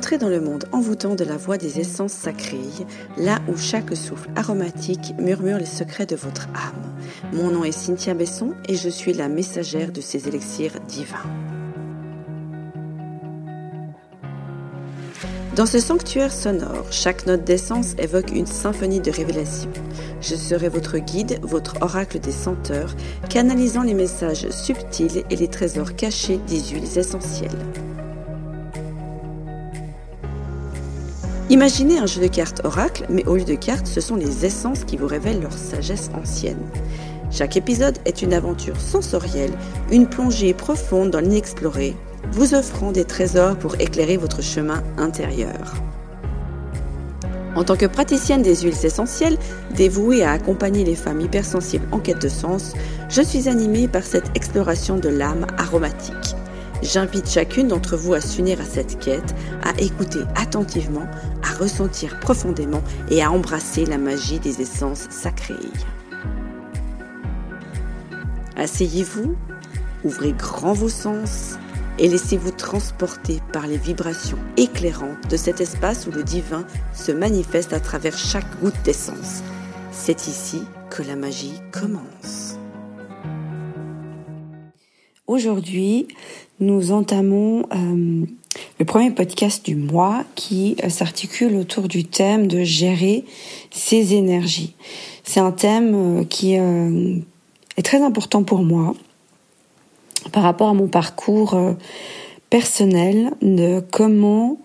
Entrez dans le monde envoûtant de la voix des essences sacrées, là où chaque souffle aromatique murmure les secrets de votre âme. Mon nom est Cynthia Besson et je suis la messagère de ces élixirs divins. Dans ce sanctuaire sonore, chaque note d'essence évoque une symphonie de révélation. Je serai votre guide, votre oracle des senteurs, canalisant les messages subtils et les trésors cachés des huiles essentielles. Imaginez un jeu de cartes oracle, mais au lieu de cartes, ce sont les essences qui vous révèlent leur sagesse ancienne. Chaque épisode est une aventure sensorielle, une plongée profonde dans l'inexploré, vous offrant des trésors pour éclairer votre chemin intérieur. En tant que praticienne des huiles essentielles, dévouée à accompagner les femmes hypersensibles en quête de sens, je suis animée par cette exploration de l'âme aromatique. J'invite chacune d'entre vous à s'unir à cette quête, à écouter attentivement, à ressentir profondément et à embrasser la magie des essences sacrées. Asseyez-vous, ouvrez grand vos sens et laissez-vous transporter par les vibrations éclairantes de cet espace où le divin se manifeste à travers chaque goutte d'essence. C'est ici que la magie commence. Aujourd'hui, nous entamons euh, le premier podcast du mois qui euh, s'articule autour du thème de gérer ses énergies. C'est un thème euh, qui est très important pour moi par rapport à mon parcours personnel de comment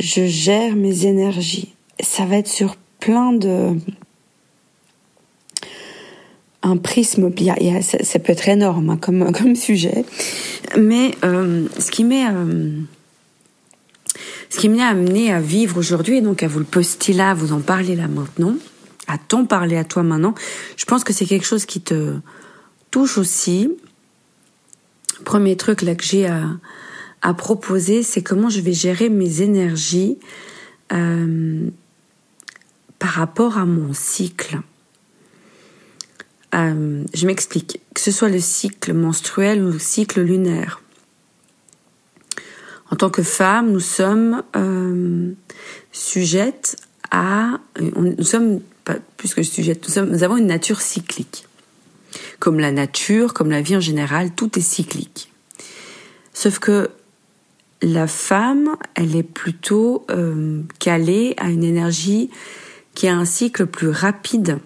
je gère mes énergies. Ça va être sur plein de un prisme, ça, peut être énorme hein, comme, sujet, mais euh, ce qui m'est euh, ce qui m'a amené à vivre aujourd'hui, et donc à vous le poster là, vous en parler là maintenant, à t'en parler à toi maintenant, je pense que c'est quelque chose qui te touche aussi. Premier truc là que j'ai à, à proposer, c'est comment je vais gérer mes énergies euh, par rapport à mon cycle. Euh, je m'explique, que ce soit le cycle menstruel ou le cycle lunaire. En tant que femme, nous sommes euh, sujettes à, nous sommes plus que sujettes, nous, avons une nature cyclique. Comme la nature, comme la vie en général, tout est cyclique. Sauf que la femme, elle est plutôt euh, calée à une énergie qui a un cycle plus rapide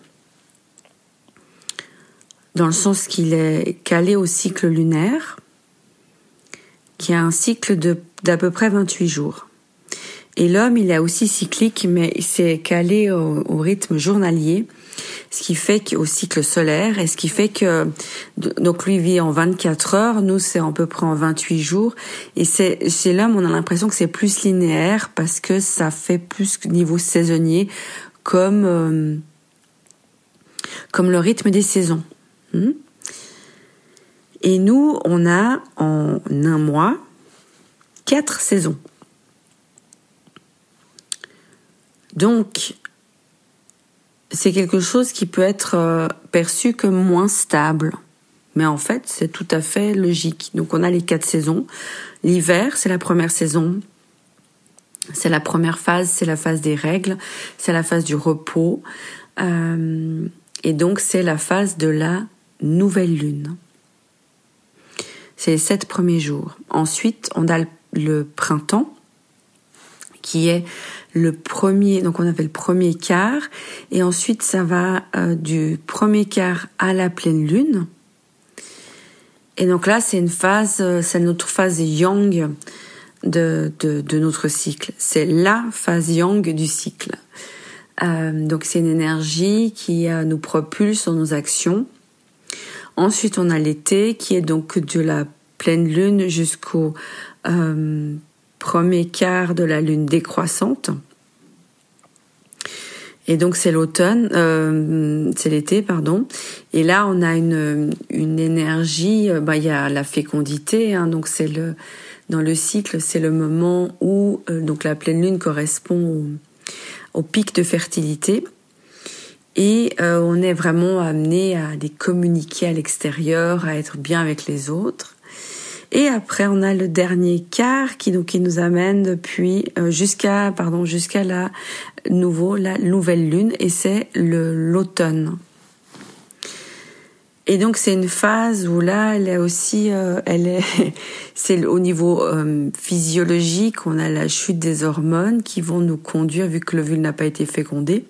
dans le sens qu'il est calé au cycle lunaire, qui a un cycle d'à peu près 28 jours. Et l'homme, il est aussi cyclique, mais il s'est calé au, rythme journalier, ce qui fait qu'au cycle solaire, et ce qui fait que, donc lui vit en 24 heures, nous c'est à peu près en 28 jours, et c'est, chez l'homme, on a l'impression que c'est plus linéaire, parce que ça fait plus niveau saisonnier, comme, euh, comme le rythme des saisons. Hmm? Et nous, on a en un mois quatre saisons. Donc, c'est quelque chose qui peut être euh, perçu comme moins stable. Mais en fait, c'est tout à fait logique. Donc, on a les quatre saisons. L'hiver, c'est la première saison. C'est la première phase, c'est la phase des règles, c'est la phase du repos. Euh, et donc, c'est la phase de la nouvelle lune. C'est les sept premiers jours. Ensuite, on a le printemps, qui est le premier, donc on appelle le premier quart, et ensuite ça va euh, du premier quart à la pleine lune. Et donc là, c'est une phase, euh, c'est notre phase yang de, de, notre cycle. C'est la phase yang du cycle. Euh, donc c'est une énergie qui nous propulse dans nos actions Ensuite, on a l'été qui est donc de la pleine lune jusqu'au euh, premier quart de la lune décroissante. Et donc c'est l'automne, euh, c'est l'été, pardon. Et là, on a une, énergie. Euh, bah, il y a la fécondité, hein, donc c'est le dans le cycle, c'est le moment où donc la pleine lune correspond au pic de fertilité et euh, on est vraiment amené à les communiquer à l'extérieur, à être bien avec les autres. Et après, on a le dernier quart qui donc qui nous amène depuis euh, jusqu'à pardon jusqu'à la nouveau la nouvelle lune et c'est le l'automne. Et donc c'est une phase où là, elle est aussi, euh, elle est, c'est au niveau physiologique, on a la chute des hormones qui vont nous conduire, vu que l'ovule n'a pas été fécondé,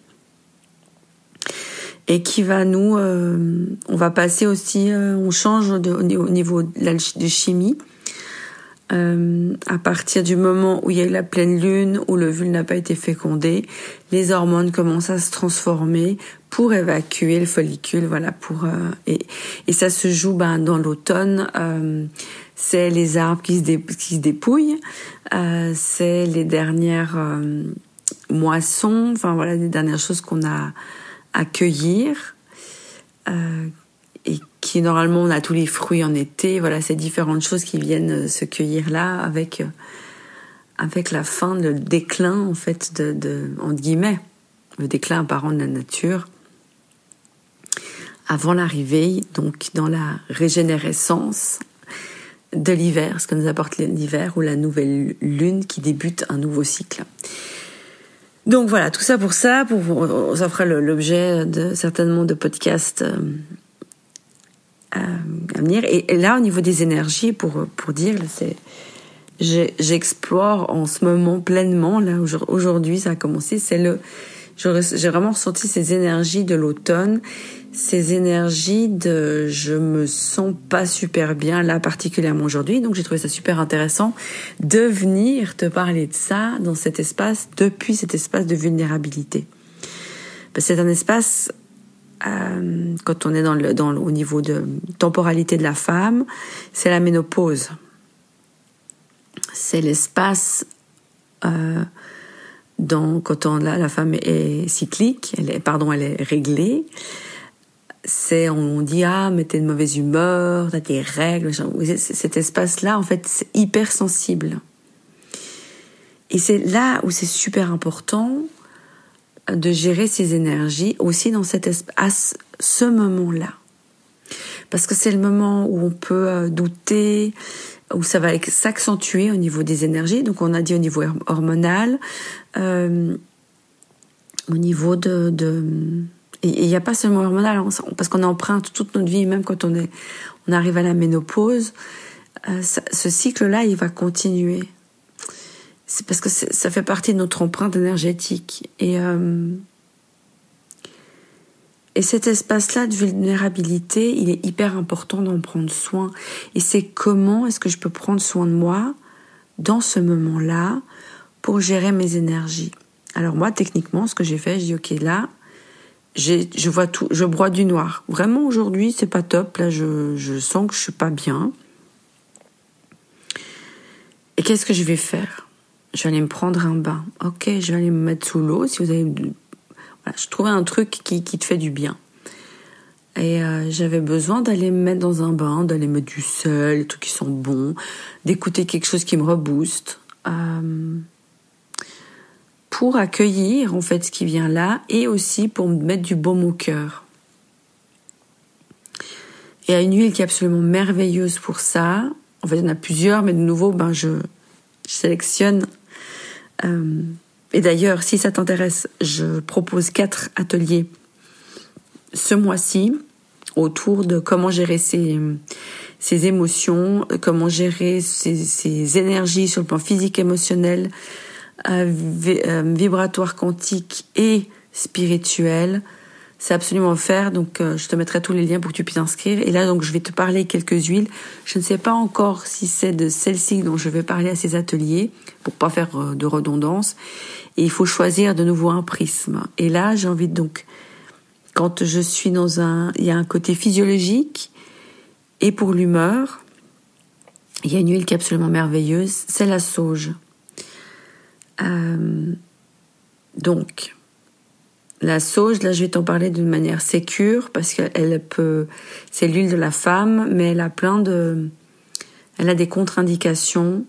et qui va nous, euh, on va passer aussi, on change au niveau de la chimie. à partir du moment où il y a eu la pleine lune, où l'ovule n'a pas été fécondé, les hormones commencent à se transformer pour évacuer le follicule, voilà, pour euh, et, et ça se joue ben, dans l'automne. Euh, c'est les arbres qui se, qui se dépouillent, euh, c'est les dernières euh, moissons, enfin voilà, les dernières choses qu'on a à cueillir. Euh, et qui normalement on a tous les fruits en été, voilà, ces différentes choses qui viennent se cueillir là avec avec la fin, le déclin en fait de, de entre guillemets, le déclin apparent de la nature avant l'arrivée, donc dans la régénérescence de l'hiver, ce que nous apporte l'hiver ou la nouvelle lune qui débute un nouveau cycle. Donc voilà, tout ça pour ça, pour ça fera l'objet de certainement de podcasts euh, à venir. Et, là, au niveau des énergies, pour pour dire, c'est j'explore en ce moment pleinement. Là aujourd'hui, ça a commencé. C'est le j'ai vraiment ressenti ces énergies de l'automne, ces énergies de je me sens pas super bien là particulièrement aujourd'hui, donc j'ai trouvé ça super intéressant de venir te parler de ça dans cet espace depuis cet espace de vulnérabilité. C'est un espace euh, quand on est dans le, dans au niveau de temporalité de la femme, c'est la ménopause. C'est l'espace euh, donc, quand on, la, la femme est cyclique, elle est, pardon, elle est réglée, c'est on dit ah mais t'es de mauvaise humeur, t'as des règles, cet espace-là en fait c'est hyper sensible. Et c'est là où c'est super important de gérer ses énergies aussi dans cet espace, ce moment-là. Parce que c'est le moment où on peut euh, douter, où ça va s'accentuer au niveau des énergies. Donc on a dit au niveau hormonal, euh, au niveau de il n'y a pas seulement hormonal, parce qu'on emprunte toute notre vie, même quand on est, on arrive à la ménopause, euh, ce cycle-là, il va continuer. C'est parce que ça fait partie de notre empreinte énergétique. Et euh, et cet espace-là de vulnérabilité, il est hyper important d'en prendre soin. Et c'est comment est-ce que je peux prendre soin de moi dans ce moment-là pour gérer mes énergies. Alors moi, techniquement, ce que j'ai fait, j'ai dit ok, là, je vois tout, je broie du noir. Vraiment aujourd'hui, c'est pas top. Là, je, je sens que je suis pas bien. Et qu'est-ce que je vais faire? Je vais aller me prendre un bain. Ok, je vais aller me mettre sous l'eau. Si vous avez je trouvais un truc qui, qui te fait du bien. Et euh, j'avais besoin d'aller me mettre dans un bain, d'aller mettre du sel, des trucs qui sont bons, d'écouter quelque chose qui me rebooste, euh, pour accueillir en fait ce qui vient là et aussi pour me mettre du baume au cœur. Et à une huile qui est absolument merveilleuse pour ça. En fait, il y en a plusieurs, mais de nouveau, ben je, sélectionne. Euh, et d'ailleurs, si ça t'intéresse, je propose quatre ateliers ce mois-ci autour de comment gérer ses, émotions, comment gérer ses, énergies sur le plan physique, émotionnel, vibratoire, quantique et spirituel, c'est absolument faire. Donc, euh, je te mettrai tous les liens pour que tu puisses t'inscrire. Et là, donc, je vais te parler quelques huiles. Je ne sais pas encore si c'est de celle-ci dont je vais parler à ces ateliers pour pas faire euh, de redondance. Et il faut choisir de nouveau un prisme. Et là, j'ai envie de donc, quand je suis dans un, il y a un côté physiologique et pour l'humeur, il y a une huile qui est absolument merveilleuse, c'est la sauge. Euh, donc, la sauge, là, je vais t'en parler d'une manière sécure parce qu'elle peut, c'est l'huile de la femme, mais elle a plein de, elle a des contre-indications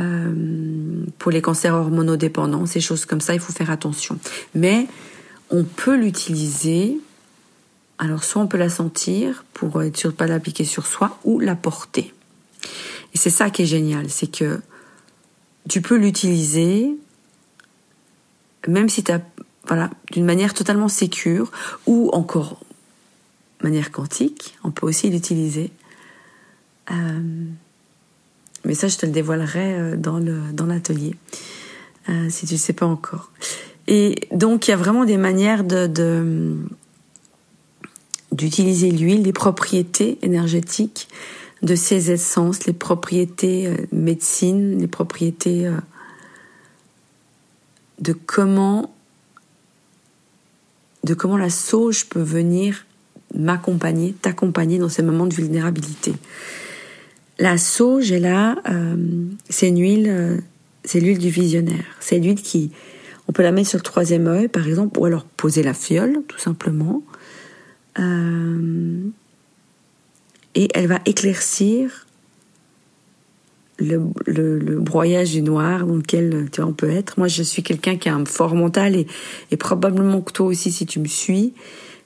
euh, pour les cancers hormonodépendants, ces choses comme ça. Il faut faire attention. Mais on peut l'utiliser. Alors, soit on peut la sentir pour être sûr de pas l'appliquer sur soi ou la porter. Et c'est ça qui est génial, c'est que tu peux l'utiliser même si tu as voilà, d'une manière totalement sécure ou encore manière quantique, on peut aussi l'utiliser. Euh, mais ça, je te le dévoilerai euh, dans le dans l'atelier euh, si tu ne sais pas encore. Et donc, il y a vraiment des manières d'utiliser l'huile, les propriétés énergétiques de ces essences, les propriétés euh, médecine, les propriétés euh, de comment de comment la sauge peut venir m'accompagner, t'accompagner dans ces moments de vulnérabilité. La sauge est là, euh, c'est une huile, c'est l'huile du visionnaire. C'est l'huile qui, on peut la mettre sur le troisième œil, par exemple, ou alors poser la fiole, tout simplement. Euh, et elle va éclaircir le, le, broyage du noir dans lequel tu vois, on peut être. Moi, je suis quelqu'un qui a un fort mental et, et, probablement que toi aussi, si tu me suis,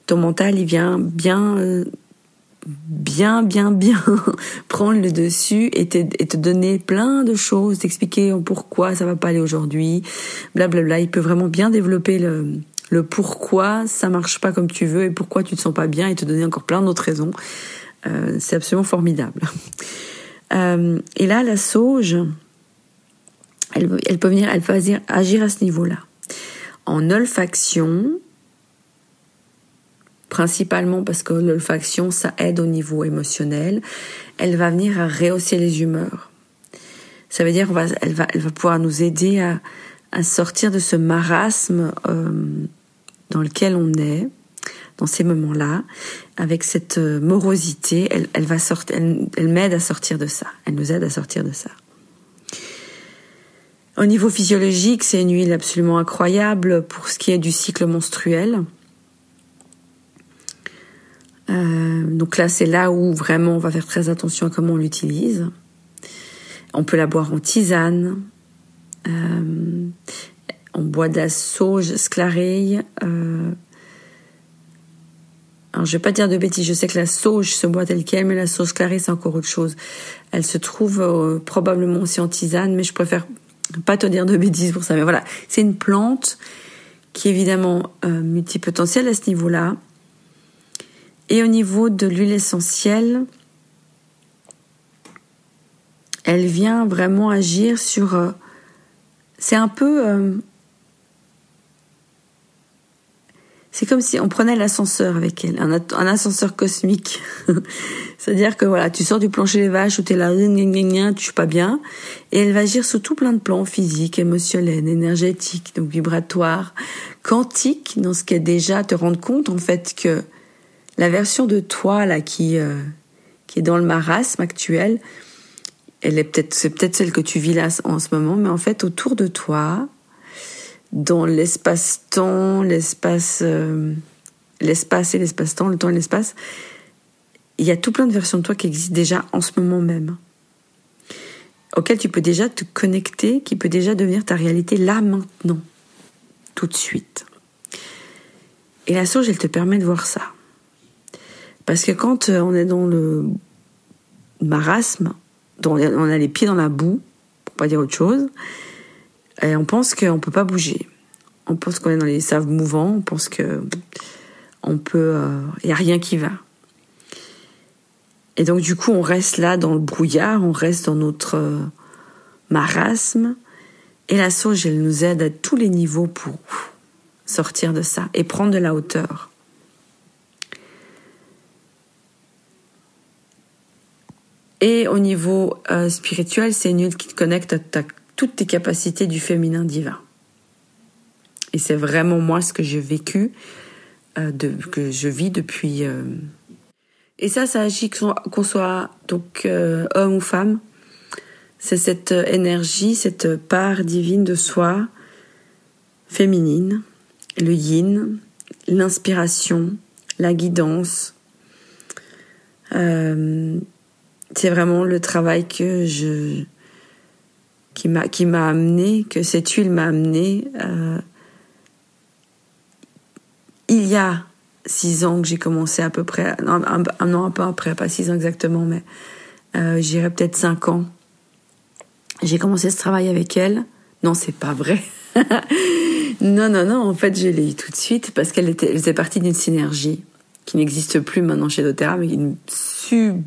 ton mental, il vient bien, euh, bien, bien, bien prendre le dessus et te, et te donner plein de choses, t'expliquer pourquoi ça va pas aller aujourd'hui, blablabla. Il peut vraiment bien développer le, le pourquoi ça marche pas comme tu veux et pourquoi tu te sens pas bien et te donner encore plein d'autres raisons. Euh, c'est absolument formidable. Euh, et là, la sauge, elle, peut venir, elle peut agir, à ce niveau-là. En olfaction, principalement parce que l'olfaction, ça aide au niveau émotionnel, elle va venir à rehausser les humeurs. Ça veut dire qu'elle va, elle va, elle va pouvoir nous aider à, à sortir de ce marasme euh, dans lequel on est, dans ces moments-là, avec cette euh, morosité, elle, va sortir, elle, m'aide à sortir de ça. Elle nous aide à sortir de ça. Au niveau physiologique, c'est une huile absolument incroyable pour ce qui est du cycle menstruel. Euh, donc là, c'est là où vraiment on va faire très attention à comment on l'utilise. On peut la boire en tisane. Euh, on boit de la sauge sclarée. Euh, alors, je vais pas dire de bêtises, je sais que la sauge se boit telle qu'elle, mais la sauge sclarée, c'est encore autre chose. Elle se trouve euh, probablement aussi en tisane, mais je préfère pas te dire de bêtises pour ça. Mais voilà, c'est une plante qui est évidemment euh, multipotentielle à ce niveau-là. Et au niveau de l'huile essentielle, elle vient vraiment agir sur... Euh, c'est un peu c'est comme si on prenait l'ascenseur avec elle, un, ascenseur cosmique. C'est-à-dire que voilà, tu sors du plancher des vaches où t'es là, tu suis pas bien, et elle va agir sur tout plein de plans physiques, émotionnels, énergétiques, donc vibratoires, quantiques, dans ce qui est déjà te rendre compte en fait que la version de toi là qui euh, qui est dans le marasme actuel, elle est peut-être c'est peut-être celle que tu vis là en ce moment, mais en fait autour de toi, dans l'espace-temps, l'espace, euh, l'espace et l'espace-temps, le temps et l'espace, il y a tout plein de versions de toi qui existent déjà en ce moment même, auxquelles tu peux déjà te connecter, qui peut déjà devenir ta réalité là maintenant, tout de suite. Et la sauge, elle te permet de voir ça. Parce que quand euh, on est dans le marasme, on a les pieds dans la boue, pour pas dire autre chose, on pense qu'on peut pas bouger. On pense qu'on est dans les sables mouvants. On pense que on peut, il euh, y a rien qui va. Et donc du coup, on reste là dans le brouillard, on reste dans notre euh, marasme. Et la sauge, elle nous aide à tous les niveaux pour sortir de ça et prendre de la hauteur. Et au niveau euh, spirituel, c'est une huile qui te connecte à ta toutes tes capacités du féminin divin. Et c'est vraiment moi ce que j'ai vécu, euh, que je vis depuis. Euh. Et ça, ça agit qu'on soit donc euh, homme ou femme. C'est cette énergie, cette part divine de soi, féminine, le yin, l'inspiration, la guidance. c'est vraiment le travail que je qui m'a qui m'a amené, que cette huile m'a amené. Euh, il y a six ans que j'ai commencé à peu près, un, an un peu après, pas six ans exactement, mais euh, peut-être cinq ans j'ai commencé ce travail avec elle. Non, c'est pas vrai. non, non, non, en fait, je l'ai eu tout de suite parce qu'elle était, faisait partie d'une synergie qui n'existe plus maintenant chez doTERRA, mais une sub,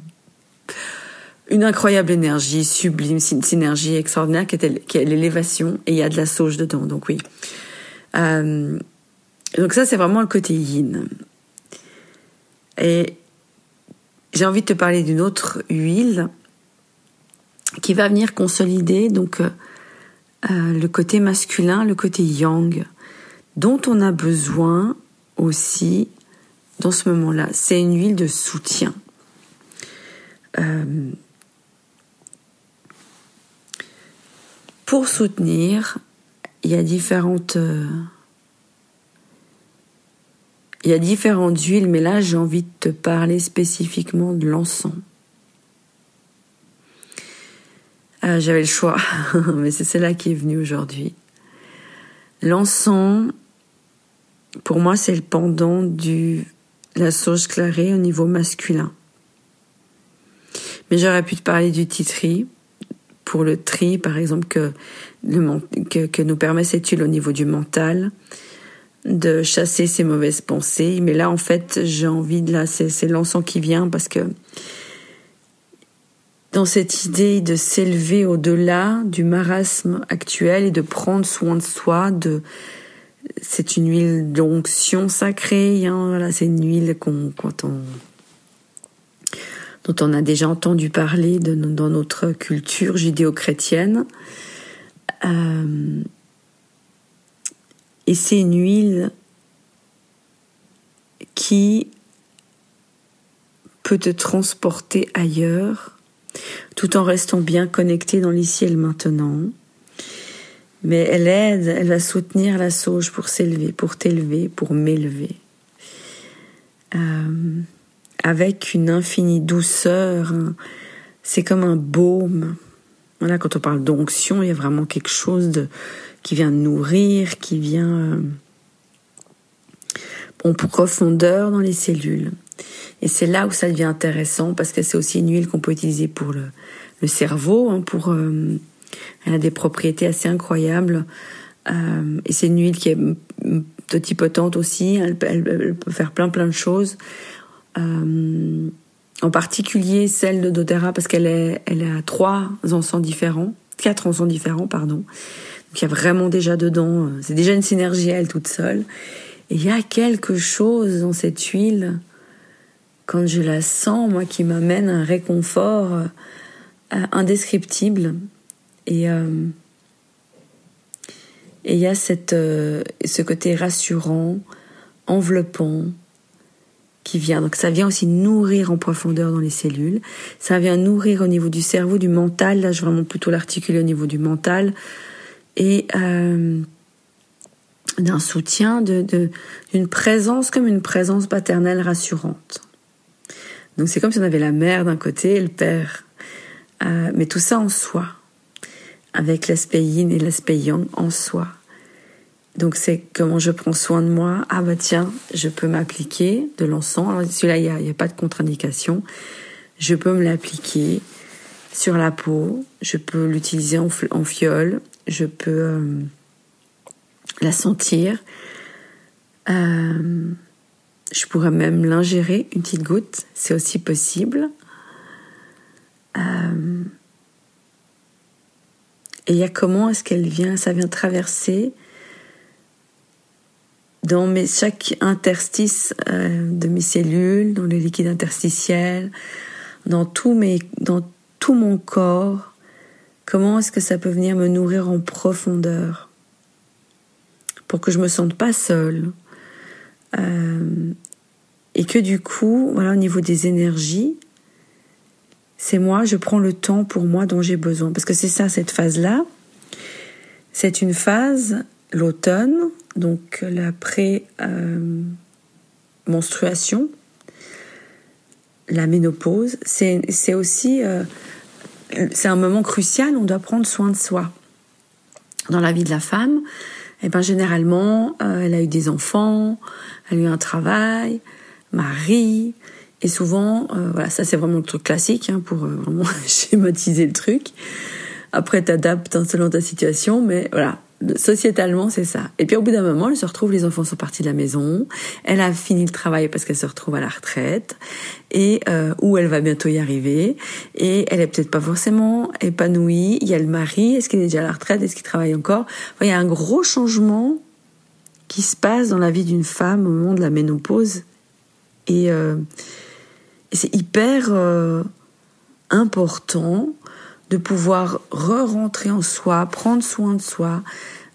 une incroyable énergie, sublime, une synergie extraordinaire qui est, l'élévation et il y a de la sauge dedans, donc oui. Euh, donc ça, c'est vraiment le côté yin. Et j'ai envie de te parler d'une autre huile qui va venir consolider donc euh, euh, le côté masculin, le côté yang, dont on a besoin aussi dans ce moment-là. C'est une huile de soutien. Pour soutenir, il y a différentes il y a différentes huiles, mais là j'ai envie de te parler spécifiquement de l'encens. Euh, j'avais le choix, mais c'est celle-là qui est venue aujourd'hui. L'encens, pour moi, c'est le pendant du la sauge clarée au niveau masculin. Mais j'aurais pu te parler du titri, pour le tri, par exemple, que, le, que, nous permet cette huile au niveau du mental, de chasser ces mauvaises pensées. Mais là, en fait, j'ai envie de là, c'est l'encens qui vient parce que dans cette idée de s'élever au-delà du marasme actuel et de prendre soin de soi, de c'est une huile d'onction sacrée, hein, voilà, c'est une huile qu'on quand on dont on a déjà entendu parler dans notre culture judéo-chrétienne. Euh, et c'est une huile qui peut te transporter ailleurs tout en restant bien connecté dans l'ici et maintenant. Mais elle aide, elle va soutenir la sauge pour s'élever, pour t'élever, pour m'élever. Euh, avec une infinie douceur. C'est comme un baume. Voilà, quand on parle d'onction, il y a vraiment quelque chose de, qui vient nourrir, qui vient euh, en profondeur dans les cellules. Et c'est là où ça devient intéressant parce que c'est aussi une huile qu'on peut utiliser pour le, cerveau. Hein, pour, euh, elle a des propriétés assez incroyables. Euh, et c'est une huile qui est totipotente aussi. Elle, elle, peut faire plein plein de choses. Euh, en particulier celle de doTERRA parce qu'elle est, elle a trois encens différents, quatre encens différents, pardon. Donc il y a vraiment déjà dedans, euh, c'est déjà une synergie elle toute seule. Et il y a quelque chose dans cette huile quand je la sens, moi, qui m'amène un réconfort euh, indescriptible. Et il y a cette, ce côté rassurant, enveloppant, qui vient. Donc ça vient aussi nourrir en profondeur dans les cellules. Ça vient nourrir au niveau du cerveau, du mental. Là, je vraiment plutôt l'articuler au niveau du mental. Et euh, d'un soutien, de, d'une présence comme une présence paternelle rassurante. Donc c'est comme si on avait la mère d'un côté et le père. Euh, mais tout ça en soi. Avec l'aspect yin et l'aspect yang en soi. Donc c'est comment je prends soin de moi. Ah bah tiens, je peux m'appliquer de l'encens. Alors celui-là, il n'y a, pas de contre-indication. Je peux me l'appliquer sur la peau. Je peux l'utiliser en, en, fiole. Je peux euh, la sentir. Euh, je pourrais même l'ingérer, une petite goutte. C'est aussi possible. Euh, et il y a comment est-ce qu'elle vient Ça vient traverser dans mes, chaque interstice euh, de mes cellules, dans le liquide interstitiel, dans tout, mes, dans tout mon corps, comment est-ce que ça peut venir me nourrir en profondeur pour que je me sente pas seule euh, et que du coup, voilà, au niveau des énergies, c'est moi, je prends le temps pour moi dont j'ai besoin. Parce que c'est ça, cette phase-là. C'est une phase, l'automne, donc la pré-menstruation, la ménopause, c'est aussi euh, un moment crucial, on doit prendre soin de soi. Dans la vie de la femme, eh ben généralement, euh, elle a eu des enfants, elle a eu un travail, mari, et souvent, euh, voilà, ça c'est vraiment le truc classique hein, pour vraiment schématiser le truc. Après, t'adaptes selon ta situation, mais voilà. Sociétalement, c'est ça. Et puis au bout d'un moment, elle se retrouve, les enfants sont partis de la maison, elle a fini le travail parce qu'elle se retrouve à la retraite, et euh, où elle va bientôt y arriver, et elle est peut-être pas forcément épanouie. Il y a le mari, est-ce qu'il est déjà à la retraite, est-ce qu'il travaille encore? Il y a un gros changement qui se passe dans la vie d'une femme au moment de la ménopause, et, euh, c'est hyper euh, important de pouvoir re-rentrer en soi, prendre soin de soi,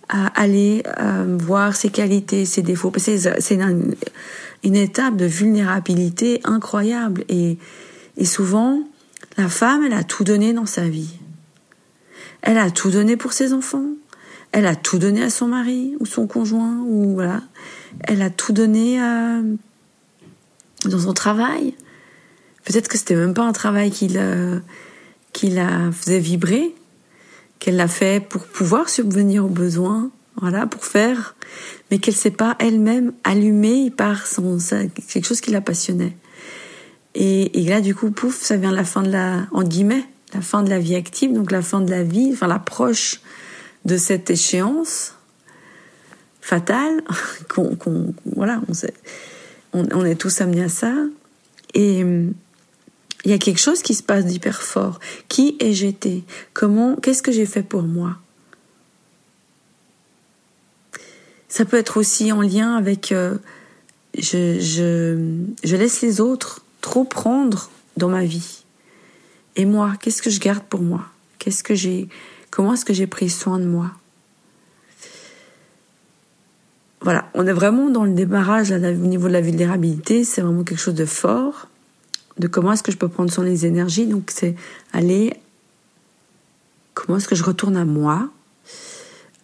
aller euh, voir ses qualités, ses défauts. C'est une, étape de vulnérabilité incroyable. Et, et souvent, la femme, elle a tout donné dans sa vie. Elle a tout donné pour ses enfants. Elle a tout donné à son mari ou son conjoint ou voilà. Elle a tout donné euh, dans son travail. Peut-être que c'était même pas un travail qu'il euh, qui la faisait vibrer, qu'elle l'a fait pour pouvoir subvenir aux besoins, voilà, pour faire, mais qu'elle s'est pas elle-même allumée par quelque chose qui la passionnait. Et, là, du coup, pouf, ça vient la fin de la, en guillemets, la fin de la vie active, donc la fin de la vie, enfin l'approche de cette échéance fatale qu'on, voilà, on, on, est tous amenés à ça. Et il y a quelque chose qui se passe d'hyper fort. Qui ai-je été? Comment Qu'est-ce que j'ai fait pour moi? Ça peut être aussi en lien avec euh, je, je, laisse les autres trop prendre dans ma vie. Et moi, qu'est-ce que je garde pour moi? Qu'est-ce que j'ai Comment est-ce que j'ai pris soin de moi? Voilà, on est vraiment dans le démarrage au niveau de la vulnérabilité, c'est vraiment quelque chose de fort de comment est-ce que je peux prendre soin des énergies. Donc c'est aller, comment est-ce que je retourne à moi.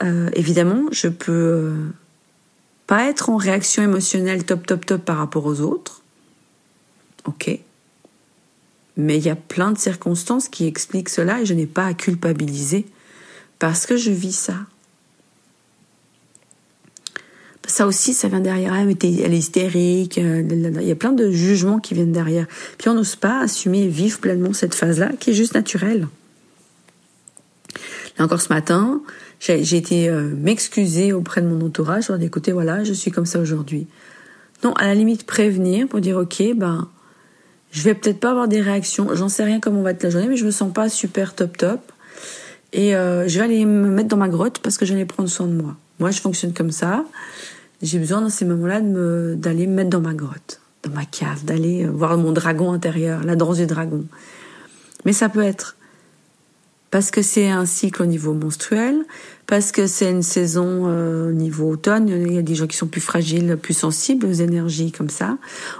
Euh, évidemment, je peux euh, pas être en réaction émotionnelle top, top, top par rapport aux autres. Ok. Mais il y a plein de circonstances qui expliquent cela et je n'ai pas à culpabiliser parce que je vis ça ça aussi, ça vient derrière. elle est hystérique. Euh, il y a plein de jugements qui viennent derrière. Puis on n'ose pas assumer vivre pleinement cette phase-là, qui est juste naturelle. Là encore ce matin, j'ai été euh, m'excuser auprès de mon entourage, leur dire écoutez, voilà, je suis comme ça aujourd'hui. Non, à la limite prévenir pour dire ok, ben, je vais peut-être pas avoir des réactions, j'en sais rien comment va être la journée, mais je me sens pas super top top. Et euh, je vais aller me mettre dans ma grotte parce que j'allais prendre soin de moi. Moi, je fonctionne comme ça j'ai besoin dans ces moments-là d'aller me mettre dans ma grotte, dans ma cave, d'aller euh, voir mon dragon intérieur, la danse du dragon. Mais ça peut être parce que c'est un cycle au niveau menstruel, parce que c'est une saison euh, au niveau automne, il y a des gens qui sont plus fragiles, plus sensibles aux énergies comme ça,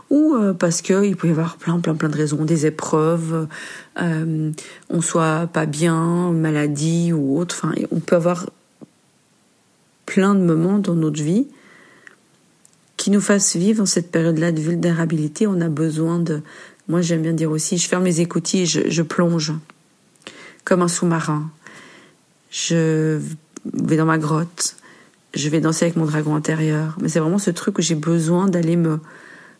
ou euh, parce que il peut y avoir plein, plein, plein de raisons, des épreuves, euh, on soit pas bien, maladie ou autre. Enfin, on peut avoir plein de moments dans notre vie qui nous fasse vivre en cette période-là de vulnérabilité. On a besoin de, moi j'aime bien dire aussi, je ferme mes écoutilles, je, je plonge comme un sous-marin. Je vais dans ma grotte, je vais danser avec mon dragon intérieur. Mais c'est vraiment ce truc où j'ai besoin d'aller me,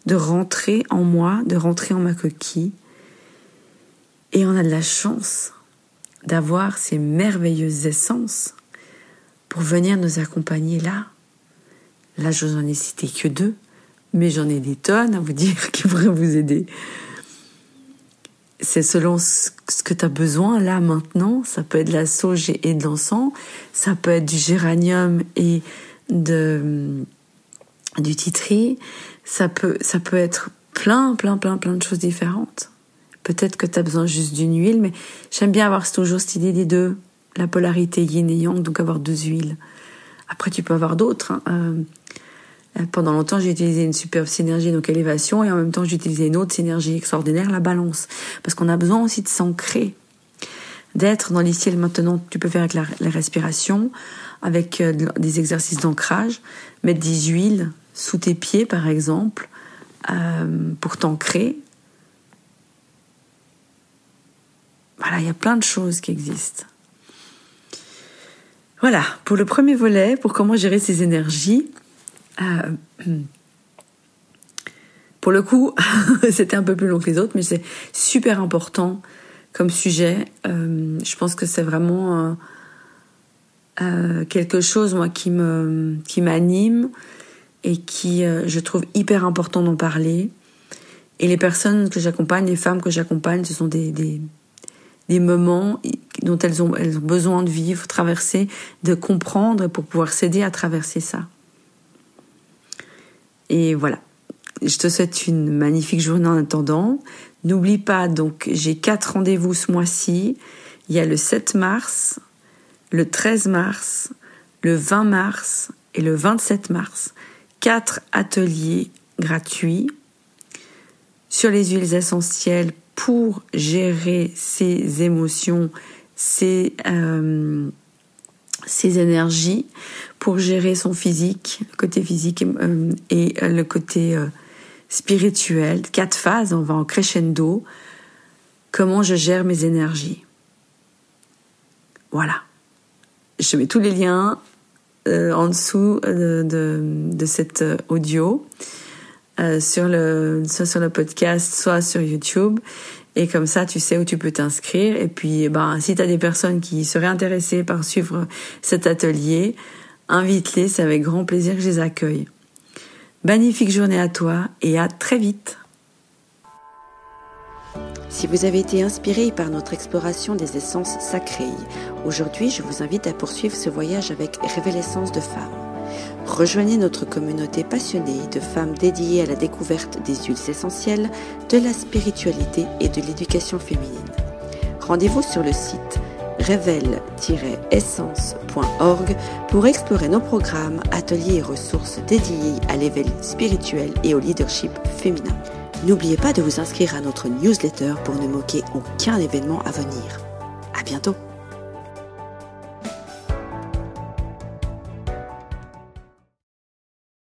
de rentrer en moi, de rentrer en ma coquille. Et on a de la chance d'avoir ces merveilleuses essences pour venir nous accompagner là, Là, je n'en ai cité que deux, mais j'en ai des tonnes à vous dire qui pourraient vous aider. C'est selon ce que tu as besoin là maintenant. Ça peut être de la sauge et de l'encens. Ça peut être du géranium et de, du titri. Ça peut, ça peut être plein, plein, plein, plein de choses différentes. Peut-être que tu as besoin juste d'une huile, mais j'aime bien avoir toujours cette idée des deux. La polarité yin et yang, donc avoir deux huiles. Après, tu peux avoir d'autres. Hein. Euh, pendant longtemps, j'ai utilisé une superbe synergie, donc élévation, et en même temps, j'ai utilisé une autre synergie extraordinaire, la balance. Parce qu'on a besoin aussi de s'ancrer, d'être dans l'ici et maintenant. Tu peux faire avec la, respiration, avec euh, des exercices d'ancrage, mettre des huiles sous tes pieds, par exemple, euh, pour t'ancrer. Voilà, il y a plein de choses qui existent. Voilà, pour le premier volet, pour comment gérer ses énergies, euh, pour le coup, c'était un peu plus long que les autres, mais c'est super important comme sujet. Euh, je pense que c'est vraiment euh, quelque chose moi qui me qui m'anime et qui je trouve hyper important d'en parler. Et les personnes que j'accompagne, les femmes que j'accompagne, ce sont des, des, moments dont elles ont, elles ont besoin de vivre, traverser, de comprendre pour pouvoir s'aider à traverser ça. Et voilà. Je te souhaite une magnifique journée en attendant. N'oublie pas, donc, j'ai quatre rendez-vous ce mois-ci. Il y a le 7 mars, le 13 mars, le 20 mars et le 27 mars. Quatre ateliers gratuits sur les huiles essentielles pour gérer ses émotions, ses, euh, ses énergies, pour gérer son physique, le côté physique euh, et le côté euh, spirituel. Quatre phases, on va en crescendo. Comment je gère mes énergies. Voilà. Je mets tous les liens en dessous de, de, de cet audio. Euh, sur le soit sur le podcast, soit sur YouTube. Et comme ça, tu sais où tu peux t'inscrire. Et puis, ben, si tu as des personnes qui seraient intéressées par suivre cet atelier, invite-les, c'est avec grand plaisir que je les accueille. Magnifique journée à toi et à très vite. Si vous avez été inspiré par notre exploration des essences sacrées, aujourd'hui je vous invite à poursuivre ce voyage avec Révélessence de femmes. Rejoignez notre communauté passionnée de femmes dédiées à la découverte des huiles essentielles, de la spiritualité et de l'éducation féminine. Rendez-vous sur le site révèle-essence.org pour explorer nos programmes, ateliers et ressources dédiés à l'éveil spirituel et au leadership féminin. N'oubliez pas de vous inscrire à notre newsletter pour ne manquer aucun événement à venir. À bientôt!